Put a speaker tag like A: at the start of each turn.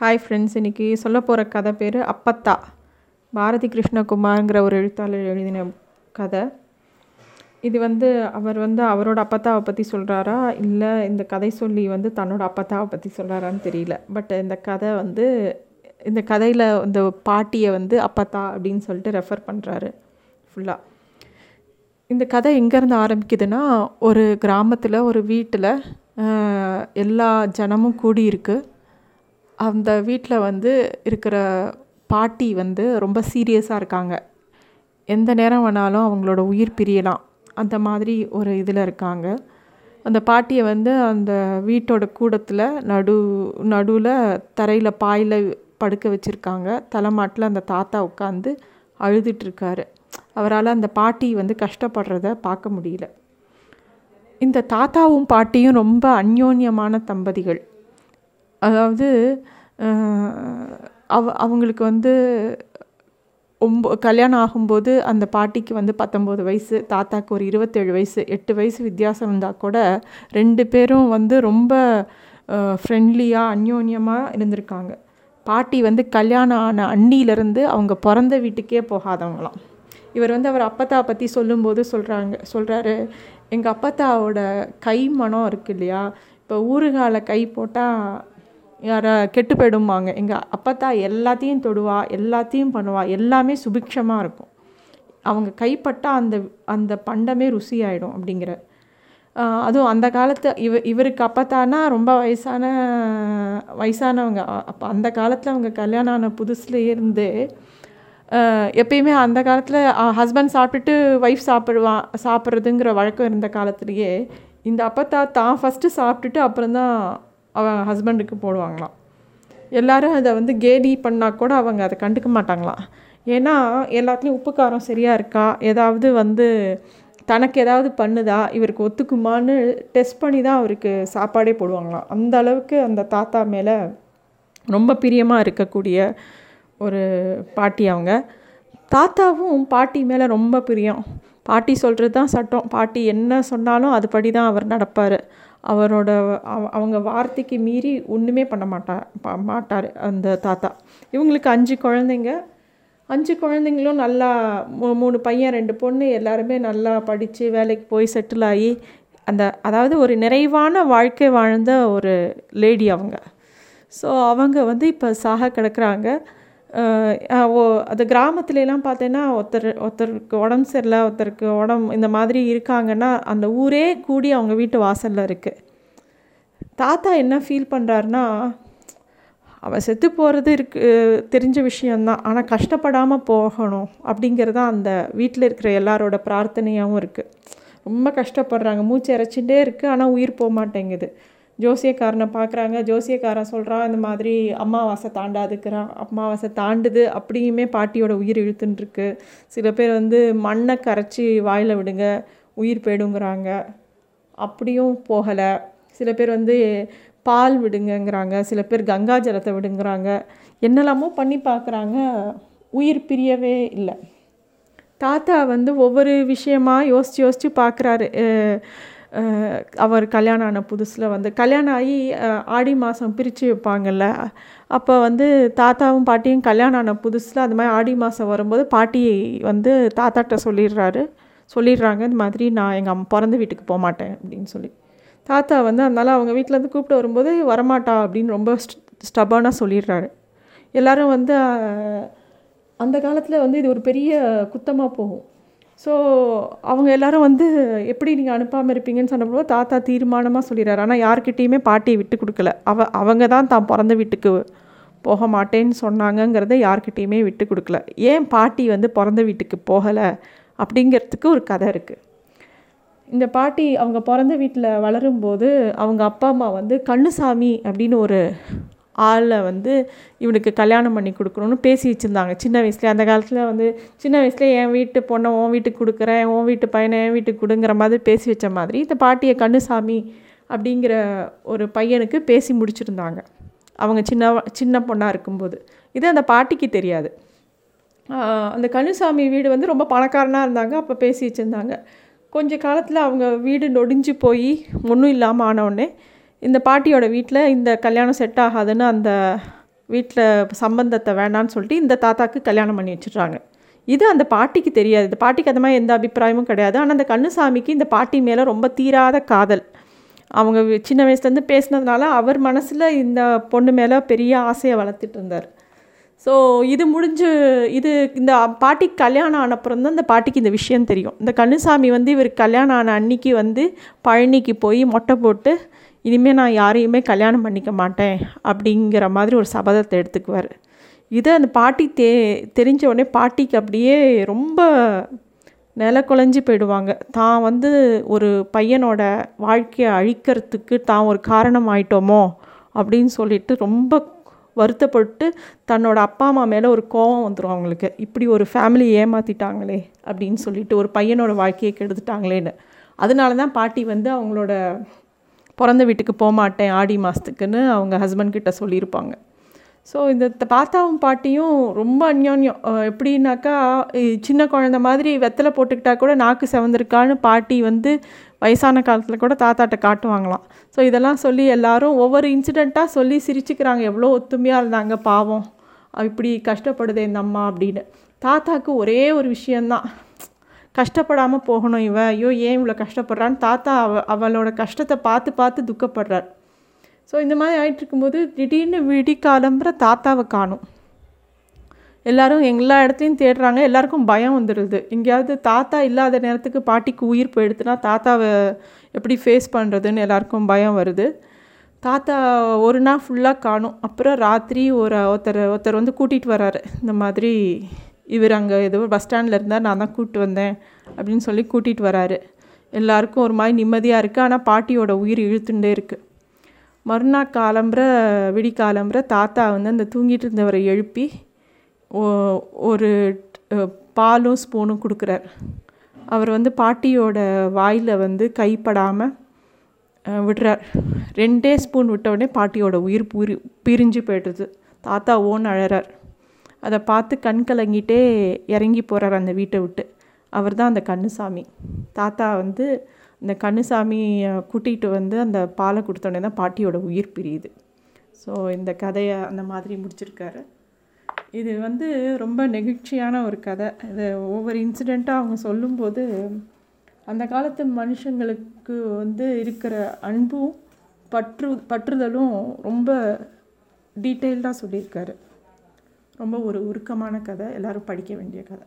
A: Hi friends இன்றைக்கி சொல்ல போகிற கதை பேர் அப்பத்தா. பாரதி கிருஷ்ணகுமார்ங்கிற ஒரு எழுத்தாளர் எழுதின கதை. இது வந்து அவர் வந்து அவரோட அப்பத்தாவை பற்றி சொல்கிறாரா இல்லை இந்த கதை சொல்லி வந்து தன்னோட அப்பத்தாவை பற்றி சொல்கிறாரான்னு தெரியல. பட் இந்த கதை வந்து இந்த கதையில் இந்த பாட்டியை வந்து அப்பத்தா அப்படின்னு சொல்லிட்டு ரெஃபர் பண்ணுறாரு ஃபுல்லாக இந்த கதை எங்கேருந்து ஆரம்பிக்குதுன்னா ஒரு கிராமத்தில் ஒரு வீட்டில் எல்லா ஜனமும் கூடியிருக்கு. அந்த வீட்டில் வந்து இருக்கிற பாட்டி வந்து ரொம்ப சீரியஸாக இருக்காங்க. எந்த நேரம் வேணாலும் அவங்களோட உயிர் பிரியலாம். அந்த மாதிரி ஒரு இதில் இருக்காங்க. அந்த பாட்டியை வந்து அந்த வீட்டோட கூடத்தில் நடு நடுவில் தரையில் பாயில் படுக்க வச்சுருக்காங்க. தலைமாட்டில் அந்த தாத்தா உட்காந்து அழுதுட்ருக்காரு அவரால் அந்த பாட்டி வந்து கஷ்டப்படுறத பார்க்க முடியல. இந்த தாத்தாவும் பாட்டியும் ரொம்ப அந்யோன்யமான தம்பதிகள். அதாவது அவ அவங்களுக்கு வந்து ஒம்போ கல்யாணம் ஆகும்போது அந்த பாட்டிக்கு வந்து பத்தொம்போது வயசு தாத்தாக்கு ஒரு இருபத்தேழு வயசு எட்டு வயசு வித்தியாசம் இருந்தால் கூட ரெண்டு பேரும் வந்து ரொம்ப ஃப்ரெண்ட்லியாக அந்யோன்யமாக இருந்திருக்காங்க. பாட்டி வந்து கல்யாணம் ஆன அண்ணியிலேருந்து அவங்க பிறந்த வீட்டுக்கே போகாதவங்களாம். இவர் வந்து அவர் அப்பத்தா பற்றி சொல்லும்போது சொல்கிறாங்க சொல்கிறாரு எங்கள் அப்பத்தாவோட கை மனம் இருக்கு இல்லையா? இப்போ ஊறுகால கை போட்டால் யாரை கெட்டு போயிடும்பாங்க. எங்கள் அப்பத்தா எல்லாத்தையும் தொடுவா எல்லாத்தையும் பண்ணுவா எல்லாமே சுபிக்ஷமாக இருக்கும். அவங்க கைப்பட்டால் அந்த அந்த பண்டமே ருசியாயிடும் அப்படிங்கிற. அதுவும் அந்த காலத்து இவ இவருக்கு அப்பத்தானா ரொம்ப வயசான வயசானவங்க. அப்போ அந்த காலத்தில் அவங்க கல்யாணம் ஆன புதுசில் இருந்து எப்பயுமே அந்த காலத்தில் ஹஸ்பண்ட் சாப்பிட்டுட்டு ஒய்ஃப் சாப்பிடுவான் சாப்பிட்றதுங்கிற வழக்கம் இருந்த காலத்துலேயே இந்த அப்பத்தா தான் ஃபஸ்ட்டு சாப்பிட்டுட்டு அப்புறம் தான் அவன் ஹஸ்பண்டுக்கு போடுவாங்களாம். எல்லோரும் அதை வந்து கேலி பண்ணால் கூட அவங்க அதை கண்டுக்க மாட்டாங்களாம். ஏன்னா எல்லாத்துலேயும் உப்பு காரம் சரியாக இருக்கா? ஏதாவது வந்து தனக்கு ஏதாவது பண்ணுதா? இவருக்கு ஒத்துக்குமான்னு டெஸ்ட் பண்ணி தான் அவருக்கு சாப்பாடே போடுவாங்களாம். அந்த அளவுக்கு அந்த தாத்தா மேலே ரொம்ப பிரியமாக இருக்கக்கூடிய ஒரு பாட்டி அவங்க. தாத்தாவும் பாட்டி மேலே ரொம்ப பிரியம். பாட்டி சொல்கிறது தான் சட்டம். பாட்டி என்ன சொன்னாலும் அதுபடி தான் அவர் நடப்பார். அவரோட அவங்க வார்த்தைக்கு மீறி ஒன்றுமே பண்ண மாட்டா மாட்டார் அந்த தாத்தா. இவங்களுக்கு அஞ்சு குழந்தைங்க. அஞ்சு குழந்தைங்களும் நல்லா மூ மூணு பையன் ரெண்டு பொண்ணு எல்லாருமே நல்லா படித்து வேலைக்கு போய் செட்டில் ஆகி அந்த அதாவது ஒரு நிறைவான வாழ்க்கை வாழ்ந்த ஒரு லேடி அவங்க. ஸோ அவங்க வந்து இப்போ சாக கிடக்குறாங்க. அது கிராமத்துலலாம் பார்த்தேன்னா ஒருத்தர் ஒருத்தருக்கு உடம்பு சரியில்லை ஒருத்தருக்கு உடம்பு இந்த மாதிரி இருக்காங்கன்னா அந்த ஊரே கூடி அவங்க வீட்டு வாசலில் இருக்குது தாத்தா என்ன ஃபீல் பண்ணுறாருனா அவள் செத்து போகிறது இருக்கு தெரிஞ்ச விஷயந்தான் ஆனால் கஷ்டப்படாமல் போகணும் அப்படிங்கிறது தான் அந்த வீட்டில் இருக்கிற எல்லாரோட பிரார்த்தனையாகவும் இருக்குது ரொம்ப கஷ்டப்படுறாங்க. மூச்சு இறைச்சிட்டே இருக்குது ஆனால் உயிர் போக மாட்டேங்குது. ஜோசியக்காரனை பார்க்குறாங்க ஜோசியக்காரன் சொல்கிறான் இந்த மாதிரி அமாவாசை தாண்டாதுக்கிறான். அமாவாசை தாண்டுது அப்படியுமே பாட்டியோட உயிர் இழுத்துன்ட்ருக்கு. சில பேர் வந்து மண்ணை கரைச்சி வாயில் விடுங்க உயிர் போயிடுங்கிறாங்க. அப்படியும் போகலை. சில பேர் வந்து பால் விடுங்கங்கிறாங்க. சில பேர் கங்கா ஜலத்தை விடுங்கிறாங்க. என்னெல்லாமோ பண்ணி பார்க்குறாங்க. உயிர் பிரியவே இல்லை. தாத்தா வந்து ஒவ்வொரு விஷயமாக யோசித்து யோசித்து பார்க்குறாரு. அவர் கல்யாணம் ஆன புதுசில் வந்து கல்யாணம் ஆகி ஆடி மாதம் பிரித்து வைப்பாங்கல்ல அப்போ வந்து தாத்தாவும் பாட்டியும் கல்யாணம் ஆன புதுசில் அது மாதிரி ஆடி மாதம் வரும்போது பாட்டி வந்து தாத்தாட்ட சொல்லிடுறாரு. சொல்லிடுறாங்க இந்த மாதிரி நான் எங்கள் அம்மா பிறந்த வீட்டுக்கு போக மாட்டேன் அப்படின்னு சொல்லி. தாத்தா வந்து அதனால் அவங்க வீட்டிலேருந்து கூப்பிட்டு வரும்போது வரமாட்டா அப்படின்னு ரொம்ப ஸ்டபானாக சொல்லிடுறாரு. எல்லோரும் வந்து அந்த காலத்தில் வந்து இது ஒரு பெரிய குத்தமாக போகும். ஸோ அவங்க எல்லாரும் வந்து எப்படி நீங்கள் அனுப்பாமல் இருப்பீங்கன்னு சொன்னப்போ தாத்தா தீர்மானமாக சொல்லிடுறாரு ஆனால் யார்கிட்டேயுமே பாட்டியை விட்டு கொடுக்கல. அவ அவங்க தான் தான் பிறந்த வீட்டுக்கு போக மாட்டேன்னு சொன்னாங்கங்கிறத யார்கிட்டேயுமே விட்டு கொடுக்கல. ஏன் பாட்டி வந்து பிறந்த வீட்டுக்கு போகலை? அப்படிங்கிறதுக்கு ஒரு கதை இருக்குது இந்த பாட்டி அவங்க பிறந்த வீட்டில் வளரும்போது அவங்க அப்பா அம்மா வந்து கண்ணுசாமி அப்படின்னு ஒரு ஆளை வந்து இவனுக்கு கல்யாணம் பண்ணி கொடுக்கணும்னு பேசி வச்சுருந்தாங்க. சின்ன வயசுலேயே அந்த காலத்தில் வந்து சின்ன வயசுலேயே என் வீட்டு பொண்ணை உன் வீட்டுக்கு கொடுக்குறேன் உன் வீட்டு பையனை என் வீட்டுக்கு கொடுங்கிற மாதிரி பேசி வச்ச மாதிரி இந்த பாட்டியை கண்ணுசாமி அப்படிங்கிற ஒரு பையனுக்கு பேசி முடிச்சிருந்தாங்க. அவங்க சின்ன சின்ன பொண்ணாக இருக்கும்போது. இது அந்த பாட்டிக்கு தெரியாது. அந்த கண்ணுசாமி வீடு வந்து ரொம்ப பணக்காரனாக இருந்தாங்க. அப்போ பேசி வச்சுருந்தாங்க. கொஞ்ச காலத்தில் அவங்க வீடு நொடிஞ்சு போய் ஒன்றும் இல்லாமல் ஆனவுடனே இந்த பாட்டியோட வீட்டில் இந்த கல்யாணம் செட் ஆகாதுன்னு அந்த வீட்டில் சம்பந்தத்தை வேணான்னு சொல்லிட்டு இந்த தாத்தாக்கு கல்யாணம் பண்ணி வச்சிடுறாங்க. இது அந்த பாட்டிக்கு தெரியாது. இந்த பாட்டிக்கு அந்த மாதிரி எந்த அபிப்பிராயமும் கிடையாது. ஆனால் அந்த கண்ணுசாமிக்கு இந்த பாட்டி மேலே ரொம்ப தீராத காதல். அவங்க சின்ன வயசுலேருந்து பேசினதுனால அவர் மனசில் இந்த பொண்ணு மேலே பெரிய ஆசையை வளர்த்துட்டு இருந்தார். ஸோ இது முடிஞ்சு இது இந்த பாட்டிக்கு கல்யாணம் ஆனப்புறம் தான் இந்த பாட்டிக்கு இந்த விஷயம் தெரியும். இந்த கண்ணுசாமி வந்து இவர் கல்யாணம் ஆன அன்னைக்கு வந்து பழனிக்கு போய் மொட்டை போட்டு இனிமேல் நான் யாரையுமே கல்யாணம் பண்ணிக்க மாட்டேன் அப்படிங்கிற மாதிரி ஒரு சபதத்தை எடுத்துக்குவார். இதை அந்த பாட்டி தே தெரிஞ்ச உடனே பாட்டிக்கு அப்படியே ரொம்ப நில குலைஞ்சி போயிடுவாங்க. தான் வந்து ஒரு பையனோட வாழ்க்கையை அழிக்கிறதுக்கு தான் ஒரு காரணம் ஆயிட்டோமோ அப்படின்னு சொல்லிட்டு ரொம்ப வருத்தப்பட்டு தன்னோட அப்பா அம்மா மேலே ஒரு கோவம் வந்துடும் அவங்களுக்கு. இப்படி ஒரு ஃபேமிலி ஏமாற்றிட்டாங்களே அப்படின்னு சொல்லிட்டு ஒரு பையனோட வாழ்க்கையை கெடுத்துட்டாங்களேன்னு. அதனால தான் பாட்டி வந்து அவங்களோட பிறந்த வீட்டுக்கு போகமாட்டேன் ஆடி மாதத்துக்குன்னு அவங்க ஹஸ்பண்ட் கிட்ட சொல்லியிருப்பாங்க. ஸோ இந்த தாத்தாவும் பாட்டியும் ரொம்ப அந்யோன்யம். எப்படின்னாக்கா சின்ன குழந்த மாதிரி வெத்தலை போட்டுக்கிட்டா கூட நாக்கு செவந்திருக்கான்னு பாட்டி வந்து வயசான காலத்தில் கூட தாத்தாட்ட காட்டுவாங்களாம். ஸோ இதெல்லாம் சொல்லி எல்லாரும் ஒவ்வொரு இன்சிடெண்ட்டாக சொல்லி சிரிச்சுக்கிறாங்க. எவ்வளோ ஒத்துமையாக இருந்தாங்க பாவம். இப்படி கஷ்டப்படுதே இந்த அம்மா அப்படின்னு. தாத்தாக்கு ஒரே ஒரு விஷயந்தான் கஷ்டப்படாமல் போகணும் இவ. ஐயோ ஏன் இவ்வளோ கஷ்டப்படுறான்னு தாத்தா அவ அவளோட கஷ்டத்தை பார்த்து பார்த்து துக்கப்படுறார். ஸோ இந்த மாதிரி ஆகிட்டு இருக்கும்போது திடீர்னு விடிக்காலம்புற தாத்தாவை காணும். எல்லாரும் எல்லா இடத்துலையும் தேடுறாங்க. எல்லாருக்கும் பயம் வந்துடுது எங்கேயாவது தாத்தா இல்லாத நேரத்துக்கு பாட்டிக்கு உயிர் போயிடுதுன்னா தாத்தாவை எப்படி ஃபேஸ் பண்ணுறதுன்னு எல்லாருக்கும் பயம் வருது. தாத்தா ஒரு நாள் ஃபுல்லாக காணும். அப்புறம் ராத்திரி ஒரு ஒருத்தர் ஒருத்தர் வந்து கூட்டிகிட்டு வராரு இந்த மாதிரி இவர் அங்கே ஏதோ பஸ் ஸ்டாண்டில் இருந்தார் நான் தான் கூப்பிட்டு வந்தேன் அப்படின்னு சொல்லி கூட்டிகிட்டு வராரு. எல்லாருக்கும் ஒரு மாதிரி நிம்மதியாக இருக்குது ஆனால் பாட்டியோட உயிர் இழுத்துட்டே இருக்குது மறுநாள் காலம்புற விடி காலம்புற தாத்தா வந்து அந்த தூங்கிட்டு இருந்தவரை எழுப்பி ஓ- ஒரு பாலும் ஸ்பூனும் கொடுக்குறார். அவர் வந்து பாட்டியோட வாயில் வந்து கைப்படாமல் விடுறார். ரெண்டே ஸ்பூன் விட்ட உடனே பாட்டியோட உயிர் பிரி பிரிஞ்சு போய்டுது. தாத்தா ஓன் அழறார். அதை பார்த்து கண் கலங்கிட்டே இறங்கி போகிறார் அந்த வீட்டை விட்டு. அவர் தான் அந்த கண்ணுசாமி. தாத்தா வந்து அந்த கண்ணுசாமியை கூட்டிகிட்டு வந்து அந்த பாலை கொடுத்தோடனே தான் பாட்டியோட உயிர் பிரியுது. ஸோ இந்த கதையை அந்த மாதிரி முடிச்சிருக்காரு. இது வந்து ரொம்ப நெகிழ்ச்சியான ஒரு கதை. இது ஒவ்வொரு இன்சிடெண்ட்டாக அவங்க சொல்லும்போது அந்த காலத்து மனுஷங்களுக்கு வந்து இருக்கிற அன்பும் பற்று பற்றுதலும் ரொம்ப டீட்டெயில்டாக சொல்லியிருக்காரு. ரொம்ப ஒரு உருக்கமான கதை. எல்லாரும் படிக்க வேண்டிய கதை.